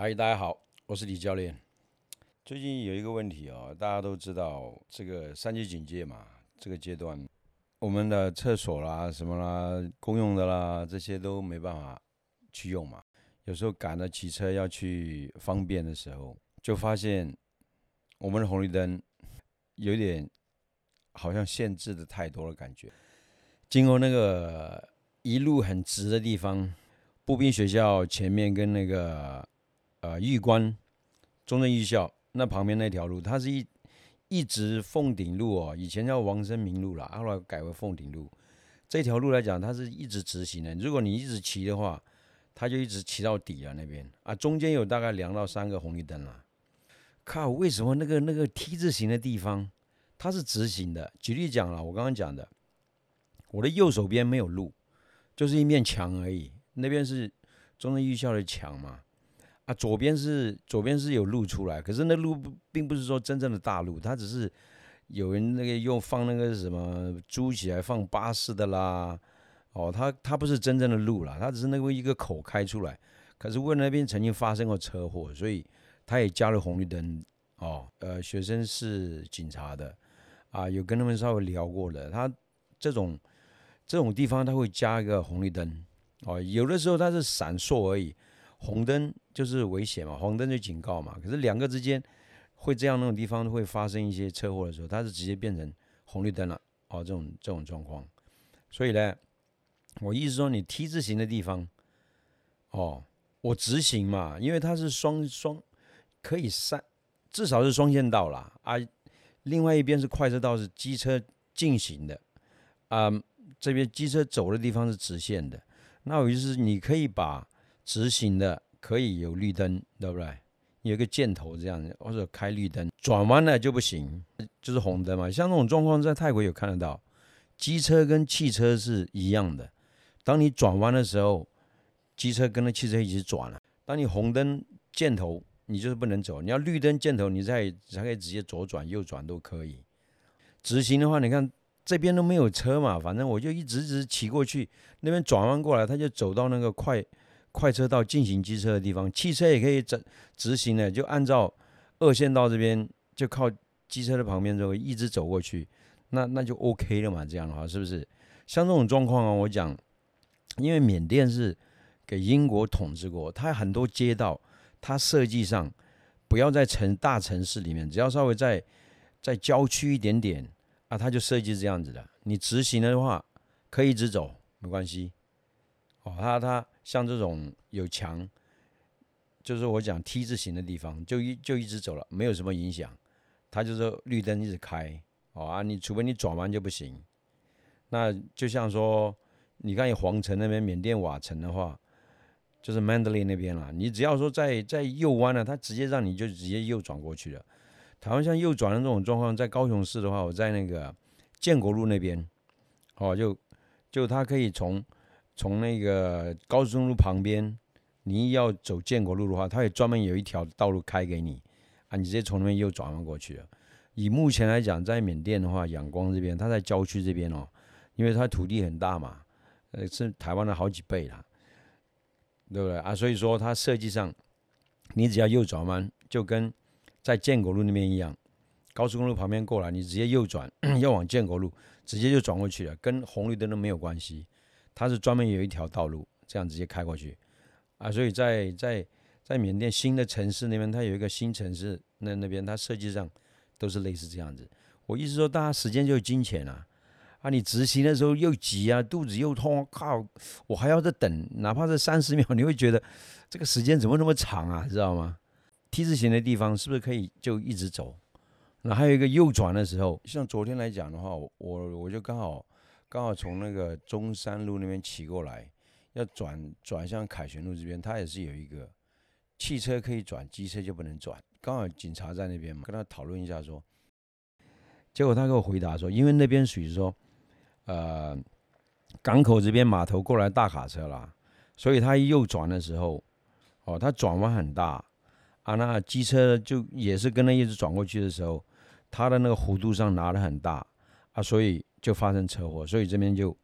嗨，大家好，我是李教练。最近有一个问题哦，大家都知道这个三级警戒嘛，这个阶段我们的厕所啦、什么啦、公用的啦，这些都没办法去用嘛。有时候赶着骑车要去方便的时候，就发现我们的红绿灯有点好像限制的太多了，感觉。经过那个一路很直的地方，步兵学校前面跟那个呃玉关中正艺校那旁边那条路，它是一一直凤顶路哦，以前叫王生明路了，后来改为凤顶路。这条路来讲，它是一直直行的。如果你一直骑的话，它就一直骑到底了那边啊，中间有大概两到三个红绿灯了。靠，为什么那个那个 T 字形的地方它是直行的？举例讲了，我刚刚讲的。我的右手边没有路，就是一面墙而已。那边是中正艺校的墙嘛，啊，左边是左边是有路出来，可是那路并不是说真正的大路，它只是有人那个用放那个什么租起来放巴士的啦，哦，它它不是真正的路啦，它只是那个一个口开出来。可是为那边曾经发生过车祸，所以他也加了红绿灯。哦，呃，学生是警察的，啊，有跟他们稍微聊过的，他这种。这种地方它会加一个红绿灯，哦，有的时候它是闪烁而已，红灯就是危险嘛，红灯就警告嘛。可是两个之间会这样那种地方会发生一些车祸的时候，它是直接变成红绿灯了，哦，这种这种状况。所以呢，我意思说你 T 字形的地方，哦，我直行嘛，因为它是双双可以三，至少是双线道啦，啊，另外一边是快车道，是机车进行的，啊。这边机车走的地方是直线的，那我意思是你可以把直行的可以有绿灯，对不对？有个箭头这样子，或者开绿灯，转弯了就不行，就是红灯嘛。像这种状况在泰国有看得到，机车跟汽车是一样的。当你转弯的时候，机车跟着汽车一起转了。当你红灯箭头，你就是不能走。你要绿灯箭头，你再才可以直接左转、右转都可以。直行的话，你看。这边都没有车嘛，反正我就一直直骑过去，那边转弯过来，他就走到那个快快车道进行机车的地方，汽车也可以直直行的，就按照二线道这边就靠机车的旁边这个一直走过去，那那就 OK 了嘛，这样的话是不是？像这种状况啊，我讲，因为缅甸是给英国统治过，它很多街道它设计上不要在城大城市里面，只要稍微在在郊区一点点。啊，它就设计这样子的，你直行的话可以一直走，没关系。哦，他他像这种有墙，就是我讲 T 字形的地方，就一就一直走了，没有什么影响。它就是绿灯一直开，哦啊，你除非你转弯就不行。那就像说，你看皇城那边缅甸瓦城的话，就是 Mandalay 那边了，你只要说在在右弯了，他直接让你就直接右转过去了。台湾像右转的这种状况，在高雄市的话，我在那个建国路那边，哦，就就他可以从从那个高速公路旁边，你要走建国路的话，他也专门有一条道路开给你，啊，你直接从那边右转弯过去了。以目前来讲，在缅甸的话，仰光这边，它在郊区这边哦，因为它土地很大嘛，呃，是台湾的好几倍啦，对不对啊？所以说，它设计上，你只要右转弯，就跟在建国路那边一样，高速公路旁边过来，你直接右转，要往建国路，直接就转过去了，跟红绿灯都没有关系。它是专门有一条道路，这样直接开过去啊。所以在在在缅甸新的城市那边，它有一个新城市，那那边它设计上都是类似这样子。我意思说，大家时间就是金钱啊，啊，你执行的时候又急啊，肚子又痛，靠，我还要再等，哪怕是三十秒，你会觉得这个时间怎么那么长啊，知道吗？T 字形的地方是不是可以就一直走？那还有一个右转的时候，像昨天来讲的话，我我就刚好刚好从那个中山路那边骑过来，要转转向凯旋路这边，它也是有一个汽车可以转，机车就不能转。刚好警察在那边嘛，跟他讨论一下说，结果他给我回答说，因为那边属于说，呃，港口这边码头过来大卡车啦，所以他右转的时候，哦，他转弯很大。啊，那机车就也是跟他一直转过去的时候，他的那个弧度上拿的很大啊，所以就发生车祸，所以这边就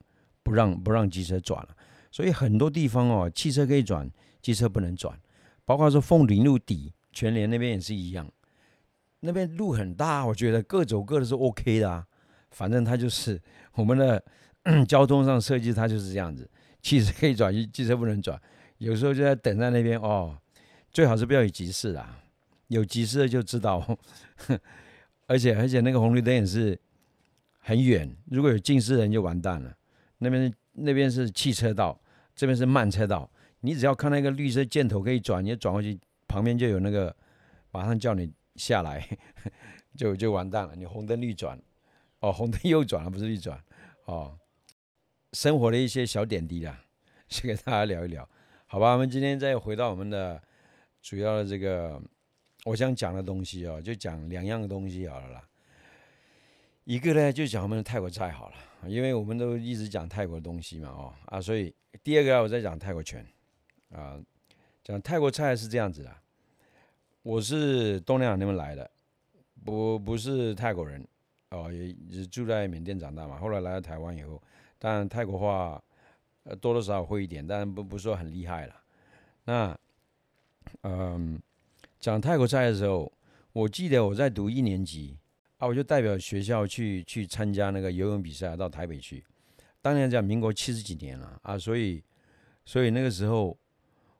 不让不让机车转了。所以很多地方哦，汽车可以转，机车不能转。包括说凤林路底全联那边也是一样，那边路很大，我觉得各走各的是 OK 的啊。反正它就是我们的 交通上设计，它就是这样子，汽车可以转，机车不能转。有时候就在等在那边哦，最好是不要有急事啦，有急事就知道。而且而且那个红绿灯也是很远，如果有近视人就完蛋了。那边那边是汽车道，这边是慢车道。你只要看那个绿色箭头可以转，你就转过去，旁边就有那个马上叫你下来，就就完蛋了。你红灯绿转，哦，红灯右转了，不是绿转，哦。生活的一些小点滴啦，先跟大家聊一聊，好吧？我们今天再回到我们的主要的这个。我想讲的东西哦，就讲两样东西好了啦。一个呢，就讲我们的泰国菜好了，因为我们都一直讲泰国的东西嘛，哦啊，所以第二个我再讲泰国拳啊，讲泰国菜是这样子的。我是东南亚那边来的，不不是泰国人哦，也也住在缅甸长大嘛。后来来到台湾以后，当然泰国话呃多多少少会一点，但不不说很厉害了。那嗯。讲泰国菜的时候，我记得我在读一年级啊，我就代表学校去去参加那个游泳比赛，到台北去。当年讲民国七十几年了啊，所以所以那个时候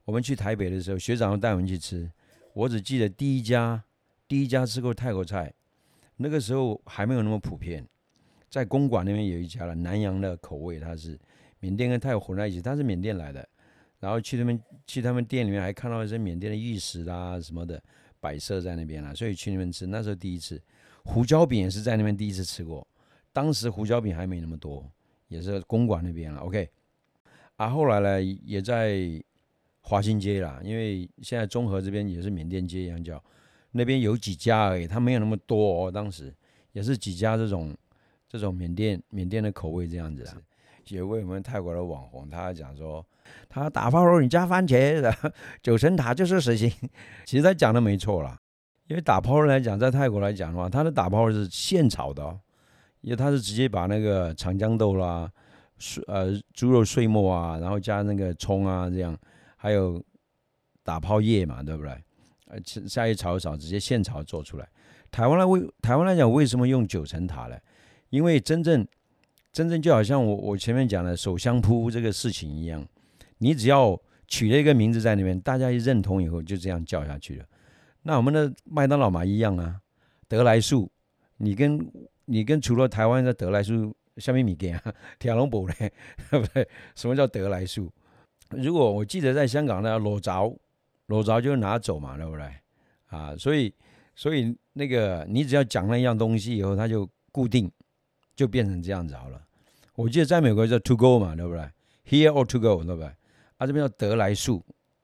我们去台北的时候，学长带我们去吃。我只记得第一家第一家吃过泰国菜，那个时候还没有那么普遍，在公馆那边有一家了，南洋的口味，它是缅甸跟泰国混在一起，它是缅甸来的。然后去他们去他们店里面，还看到一些缅甸的玉石啦什么的摆设在那边啦，所以去那边吃。那时候第一次胡椒饼也是在那边第一次吃过，当时胡椒饼还没那么多，也是公馆那边了。OK，啊，后来呢也在华新街啦，因为现在中和这边也是缅甸街一样叫，那边有几家而已，它没有那么多哦。当时也是几家这种这种缅甸缅甸的口味这样子啊。有位我们泰国的网红，他讲说，他打泡肉你加番茄的九层塔就是实心。其实他讲的没错啦，因为打抛来讲，在泰国来讲的话，它的打抛是现炒的哦，因为它是直接把那个长江豆啦、碎呃猪肉碎末啊，然后加那个葱啊这样，还有打泡叶嘛，对不对？呃，下一炒一炒，直接现炒做出来。台湾来为台湾来讲，为什么用九层塔呢？因为真正真正就好像我我前面讲的手香铺这个事情一样，你只要取了一个名字在那边，大家一认同以后就这样叫下去了。那我们的麦当劳嘛一样啊，德来素，你跟你跟除了台湾的德来素，下面米给啊，天龙堡嘞，对不对？什么叫德来素？如果我记得在香港呢，裸着裸着就拿走嘛，对不对？啊，所以所以那个你只要讲那样东西以后，它就固定。就变成这样子好了。我记得在美国叫 to go 嘛，对不对？Here or to go，对不对？啊，这边叫得来速，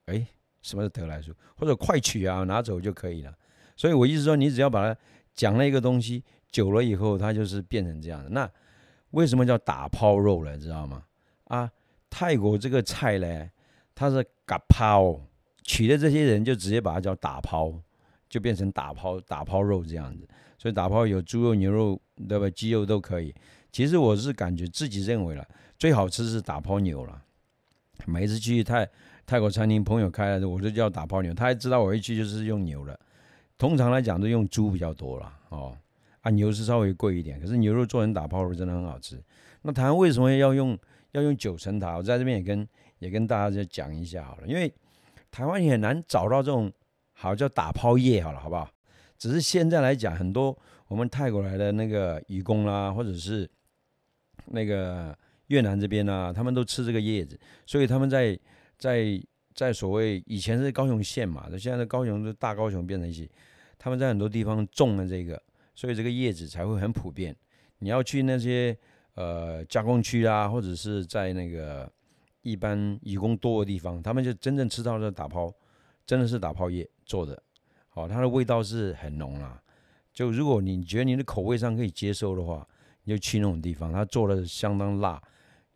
哎，什么是得来速？或者快取啊，拿走就可以了。所以我意思说，你只要把它讲了一个东西，久了以后，它就是变成这样的。那为什么叫打抛肉了？知道吗？啊，泰国这个菜呢，它是嘎抛，取的这些人就直接把它叫打抛，就变成打抛打抛肉这样子。所以打抛有猪肉、牛肉。对吧？鸡肉都可以。其实我是感觉自己认为了最好吃是打抛牛了。每次去泰泰国餐厅，朋友开的，我就叫打泡牛。他还知道我一去就是用牛了。通常来讲都用猪比较多了哦。啊，牛是稍微贵一点，可是牛肉做成打泡肉真的很好吃。那台湾为什么要用要用九层塔？我在这边也跟也跟大家讲一下好了。因为台湾也很难找到这种好叫打泡叶好了，好不好？只是现在来讲很多。我们泰国来的那个渔工啦，或者是那个越南这边啊，他们都吃这个叶子，所以他们在在在所谓以前是高雄县嘛，那现在的高雄是大高雄变成一起，他们在很多地方种了这个，所以这个叶子才会很普遍。你要去那些呃加工区啊，或者是在那个一般渔工多的地方，他们就真正吃到的打抛，真的是打抛叶做的，好，它的味道是很浓啊。就如果你觉得你的口味上可以接受的话，你就去那种地方，它做的相当辣，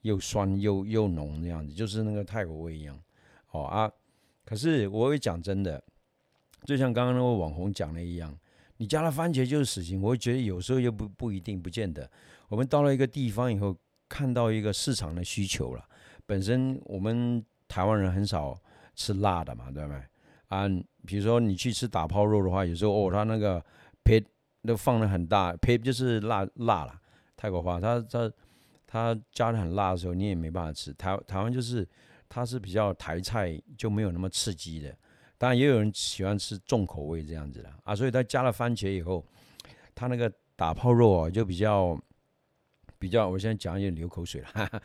又酸又又浓那样子，就是那个泰国味一样。哦啊，可是我会讲真的，就像刚刚那位网红讲的一样，你加了番茄就是死刑。我会觉得有时候又不不一定，不见得。我们到了一个地方以后，看到一个市场的需求了。本身我们台湾人很少吃辣的嘛，对不对？啊，比如说你去吃打抛肉的话，有时候哦，他那个 p 都放的很大 p 就是辣辣了，泰国话，他他他加的很辣的时候，你也没办法吃。台台湾就是它是比较台菜，就没有那么刺激的。当然也有人喜欢吃重口味这样子的啊，所以他加了番茄以后，他那个打泡肉啊就比较比较，我现在讲有点流口水了，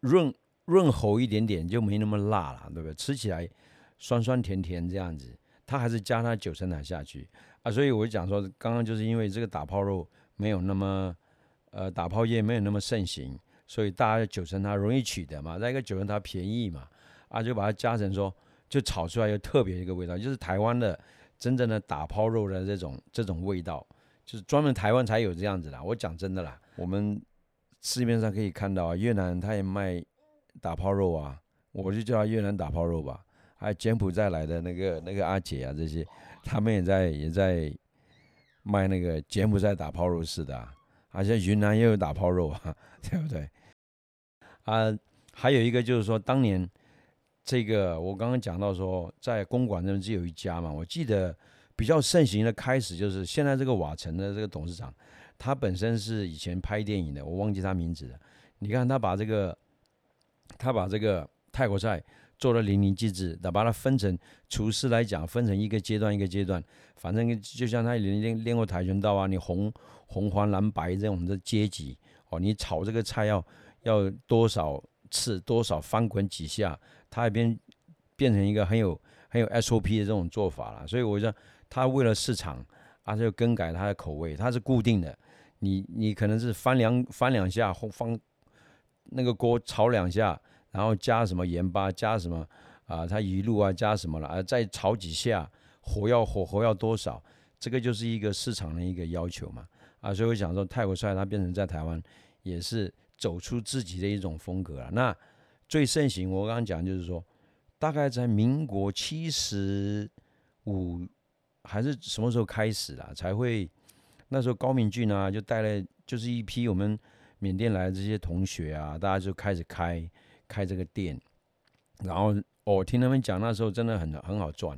润润喉一点点，就没那么辣了，对不对？吃起来酸酸甜甜这样子，他还是加它九层塔下去啊，所以我就讲说，刚刚就是因为这个打泡肉没有那么呃打泡叶没有那么盛行，所以大家九层塔容易取得嘛，再一个九层塔便宜嘛，啊就把它加成说。就炒出来又特别一个味道，就是台湾的真正的打抛肉的这种这种味道，就是专门台湾才有这样子的。我讲真的啦，我们市面上可以看到啊，越南他也卖打抛肉啊，我就叫他越南打抛肉吧。还有柬埔寨来的那个那个阿姐啊，这些他们也在也在卖那个柬埔寨打抛肉似的，好像云南也有打抛肉啊，对不对？啊，还有一个就是说当年。这个我刚刚讲到说，在公馆那边只有一家嘛。我记得比较盛行的开始就是现在这个瓦城的这个董事长，他本身是以前拍电影的，我忘记他名字了。你看他把这个，他把这个泰国菜做的淋漓尽致，他把它分成厨师来讲，分成一个阶段一个阶段，反正就像他练练练过跆拳道啊，你红红黄蓝白这种的阶级哦，你炒这个菜要要多少次多少翻滚几下。他那边变成一个很有很有 SOP 的这种做法了，所以我说他为了市场，他就更改他的口味，他是固定的。你你可能是翻两翻两下，放那个锅炒两下，然后加什么盐巴，加什么啊，他鱼露啊，加什么了啊，再炒几下，火要火候要多少，这个就是一个市场的一个要求嘛啊，所以我想说泰国菜它变成在台湾也是走出自己的一种风格了。那最盛行，我刚刚讲就是说，大概在民国七十五还是什么时候开始啦，才会那时候高明俊啊，就带了就是一批我们缅甸来的这些同学啊，大家就开始开开这个店，然后我听他们讲，那时候真的很很好赚，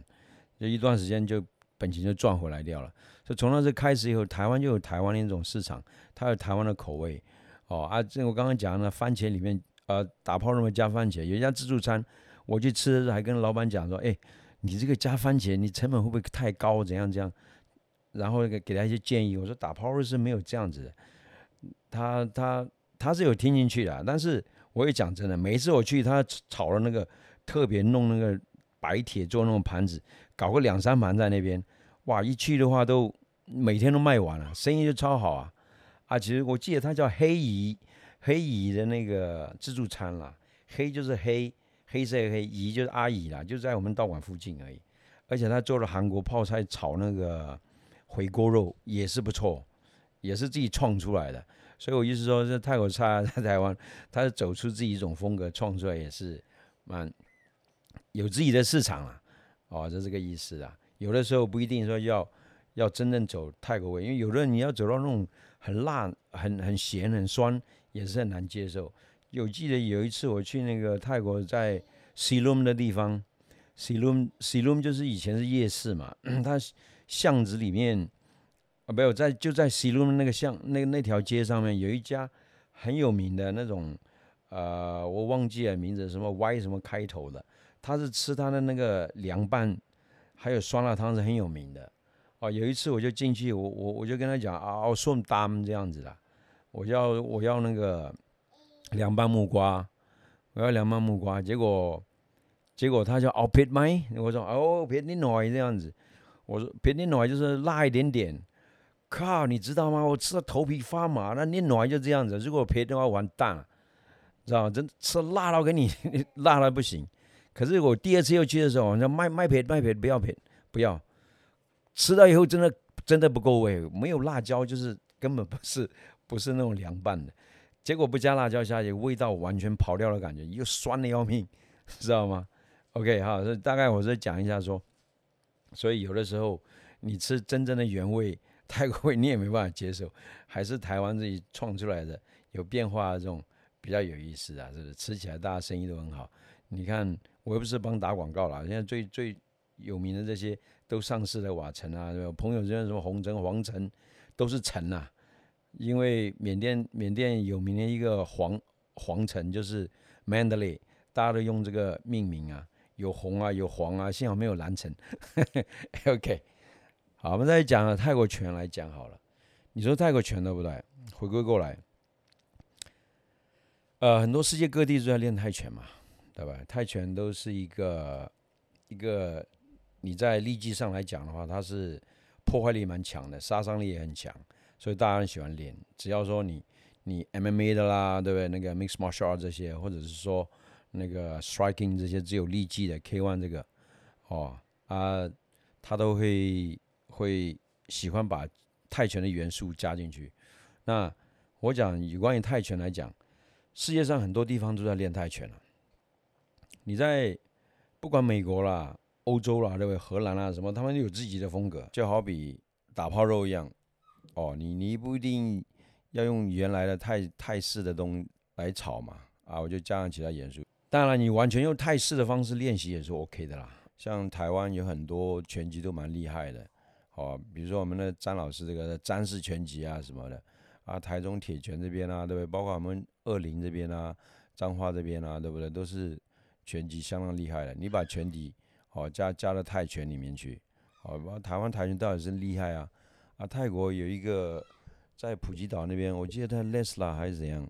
就一段时间就本钱就赚回来掉了。所以从那时开始以后，台湾就有台湾的一种市场，它有台湾的口味哦啊，这我刚刚讲的番茄里面。呃，打泡肉加番茄，有一家自助餐，我去吃的时候还跟老板讲说：“哎，你这个加番茄，你成本会不会太高？怎样怎样？”然后给给他一些建议。我说打泡肉是没有这样子的，他他他是有听进去的。但是我也讲真的，每次我去，他炒了那个特别弄那个白铁做那种盘子，搞个两三盘在那边，哇，一去的话都每天都卖完了，生意就超好啊！啊，其实我记得他叫黑姨。黑姨的那个自助餐啦，黑就是黑，黑色黑，姨就是阿姨啦，就在我们道馆附近而已。而且他做了韩国泡菜炒那个回锅肉也是不错，也是自己创出来的。所以我意思说，这泰国菜在台湾，他走出自己一种风格，创出来也是蛮有自己的市场啊。哦，就这个意思啊。有的时候不一定说要要真正走泰国味，因为有的人你要走到那种很辣、很很咸、很酸。也是很难接受。有记得有一次我去那个泰国，在 Silom 的地方，Silom Silom 就是以前是夜市嘛，它巷子里面啊没有在就在 Silom 那个巷那那条街上面有一家很有名的那种，呃，我忘记了名字，什么 Y 什么开头的，他是吃他的那个凉拌，还有酸辣汤是很有名的。哦，有一次我就进去，我我我就跟他讲啊，我送单这样子的。我要我要那个凉拌木瓜，我要凉拌木瓜，结果结果他就哦别买，我说哦别你奶这样子，我说别你奶就是辣一点点，靠，你知道吗？我吃的头皮发麻，那你暖就这样子，如果赔的话完蛋了，知道吗？真吃辣到给你 辣到不行。可是我第二次又去的时候，我说麦麦撇麦撇不要赔，不要，吃到以后真的真的不够味，没有辣椒就是根本不是。不是那种凉拌的，结果不加辣椒下去，味道完全跑掉的感觉，又酸的要命，知道吗？OK 哈，这大概我是讲一下说，所以有的时候你吃真正的原味泰国味，你也没办法接受，还是台湾自己创出来的有变化的这种比较有意思啊，是不是？吃起来大家生意都很好。你看我又不是帮打广告啦，现在最最有名的这些都上市的瓦城啊，朋友之间什么红城、黄城，都是城呐。因为缅甸缅甸有名的一个皇皇城就是 Mandalay，大家都用这个命名啊，有红啊，有黄啊，幸好没有蓝城。OK，好，我们再讲泰国拳来讲好了。你说泰国拳对不对？回归过来，呃，很多世界各地都在练泰拳嘛，对吧？泰拳都是一个一个，你在力技上来讲的话，它是破坏力蛮强的，杀伤力也很强，所以大家很喜欢练。只要说你你 MMA 的啦，对不对？那个 Mixed Martial 这些，或者是说那个 Striking 这些只有力技的 K1 这个，哦啊，它都会会喜欢把泰拳的元素加进去。那我讲有关于泰拳来讲，世界上很多地方都在练泰拳了。你在不管美国啦、欧洲啦，对不对？荷兰啦什么，他们有自己的风格，就好比打泡肉一样。哦，你你不一定要用原来的泰泰式的东西来炒嘛，啊，我就加上其他元素。当然，你完全用泰式的方式练习也是 OK 的啦。像台湾有很多拳击都蛮厉害的，哦，比如说我们的詹老师这个詹氏拳击啊什么的。啊，台中铁拳这边啊，对不对？包括我们二林这边啊，彰化这边啊，对不对？都是拳击相当厉害的。你把拳击好加加到泰拳里面去，好，台湾泰拳到底是厉害啊？啊，泰国有一个在普吉岛那边，我记得他 Lesla 还是怎样，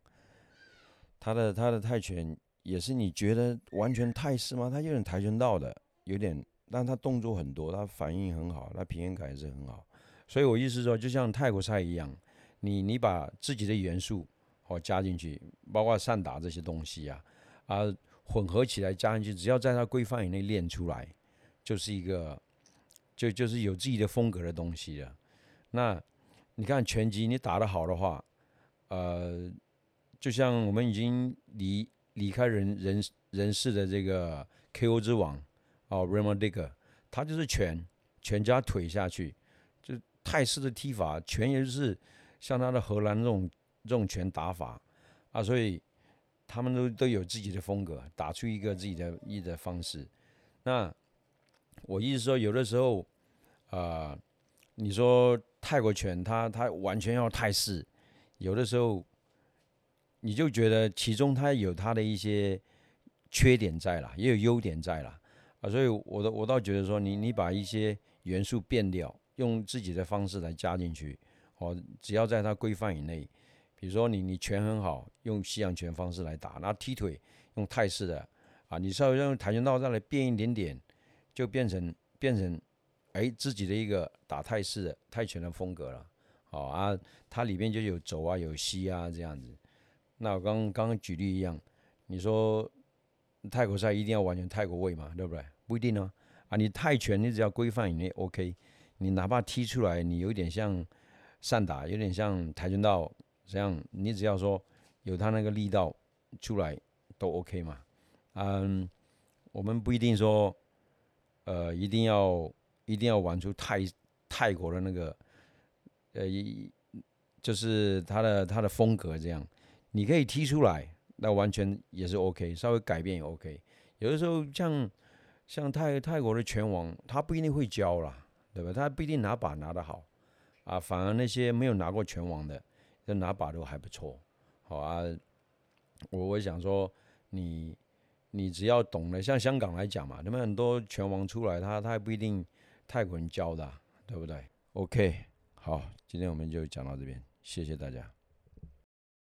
他的他的泰拳也是你觉得完全泰式吗？他有点跆拳道的，有点，但他动作很多，他反应很好，他平衡感也是很好。所以我意思说，就像泰国菜一样。你你把自己的元素哦加进去，包括善打这些东西啊，啊混合起来加进去，只要在它规范以内练出来，就是一个就就是有自己的风格的东西了。那你看拳击，你打得好的话，呃，就像我们已经离离开人人人世的这个 KO 之王哦 r a m o n Digger，他就是拳拳加腿下去，就泰式的踢法，拳也就是。像他的荷兰这种这种拳打法啊，所以他们都都有自己的风格，打出一个自己的意的方式。那我意思说，有的时候啊，你说泰国拳，它它完全要泰式，有的时候你就觉得其中它有它的一些缺点在了，也有优点在了啊。所以，我的我倒觉得说，你你把一些元素变掉，用自己的方式来加进去。哦，只要在它规范以内，比如说你你拳很好，用西洋拳方式来打，那踢腿用泰式的啊，你稍微用跆拳道再来变一点点，就变成变成哎自己的一个打泰式的泰拳的风格了。好啊，它里面就有肘啊有膝啊这样子。那我刚刚刚举例一样，你说泰国菜一定要完全泰国味嘛，对不对？不一定哦。啊，你泰拳你只要规范以内 OK，你哪怕踢出来你有点像。散打有点像跆拳道这样，你只要说有他那个力道出来都 OK 嘛。嗯，我们不一定说，呃，一定要一定要玩出泰泰国的那个，呃，一就是他的他的风格这样，你可以踢出来，那完全也是 OK，稍微改变也 OK。有的时候像像泰泰国的拳王，他不一定会教啦，对吧？他不一定拿把拿得好。啊，反而那些没有拿过拳王的，这拿把都还不错，好啊。我我想说，你你只要懂得，像香港来讲嘛，他们很多拳王出来，他他还不一定泰国人教的，对不对？OK，好，今天我们就讲到这边，谢谢大家。